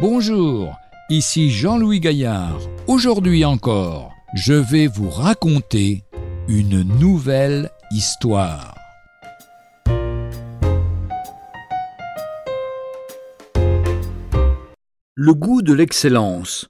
Bonjour, ici Jean-Louis Gaillard. Aujourd'hui encore, je vais vous raconter une nouvelle histoire. Le goût de l'excellence.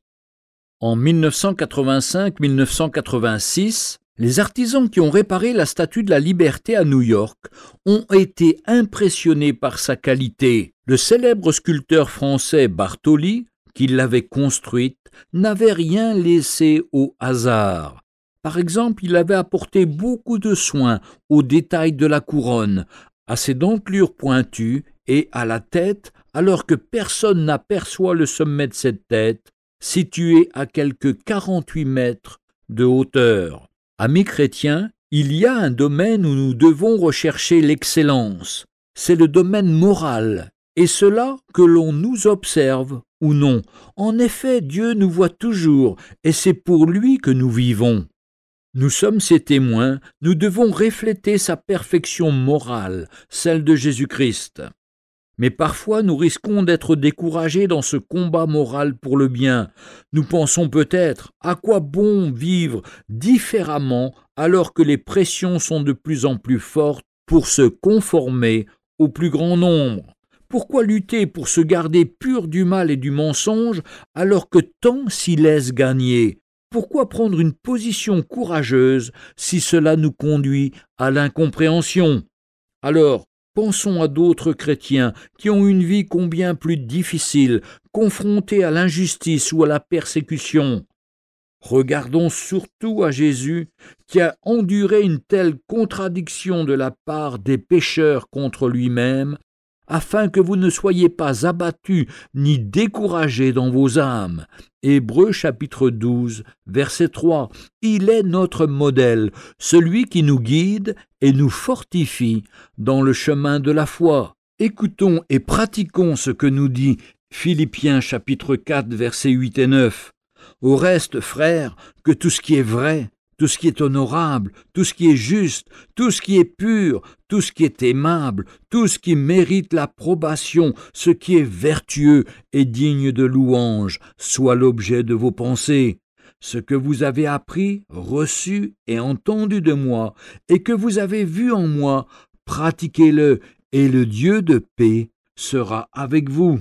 En 1985-1986, les artisans qui ont réparé la Statue de la Liberté à New York ont été impressionnés par sa qualité. Le célèbre sculpteur français Bartoli, qui l'avait construite, n'avait rien laissé au hasard. Par exemple, il avait apporté beaucoup de soin aux détails de la couronne, à ses dentelures pointues et à la tête, alors que personne n'aperçoit le sommet de cette tête, située à quelque quarante-huit mètres de hauteur. Amis chrétiens, il y a un domaine où nous devons rechercher l'excellence. C'est le domaine moral et cela que l'on nous observe ou non. En effet, Dieu nous voit toujours, et c'est pour lui que nous vivons. Nous sommes ses témoins, nous devons refléter sa perfection morale, celle de Jésus-Christ. Mais parfois nous risquons d'être découragés dans ce combat moral pour le bien. Nous pensons peut-être à quoi bon vivre différemment alors que les pressions sont de plus en plus fortes pour se conformer au plus grand nombre? Pourquoi lutter pour se garder pur du mal et du mensonge alors que tant s'y laisse gagner? Pourquoi prendre une position courageuse si cela nous conduit à l'incompréhension? Alors, pensons à d'autres chrétiens qui ont une vie combien plus difficile, confrontés à l'injustice ou à la persécution. Regardons surtout à Jésus qui a enduré une telle contradiction de la part des pécheurs contre lui-même afin que vous ne soyez pas abattus ni découragés dans vos âmes. Hébreux chapitre 12, verset 3. Il est notre modèle, celui qui nous guide et nous fortifie dans le chemin de la foi. Écoutons et pratiquons ce que nous dit Philippiens chapitre 4, verset 8 et 9. Au reste, frères, que tout ce qui est vrai, tout ce qui est honorable, tout ce qui est juste, tout ce qui est pur, tout ce qui est aimable, tout ce qui mérite l'approbation, ce qui est vertueux et digne de louange, soit l'objet de vos pensées. Ce que vous avez appris, reçu et entendu de moi, et que vous avez vu en moi, pratiquez-le, et le Dieu de paix sera avec vous.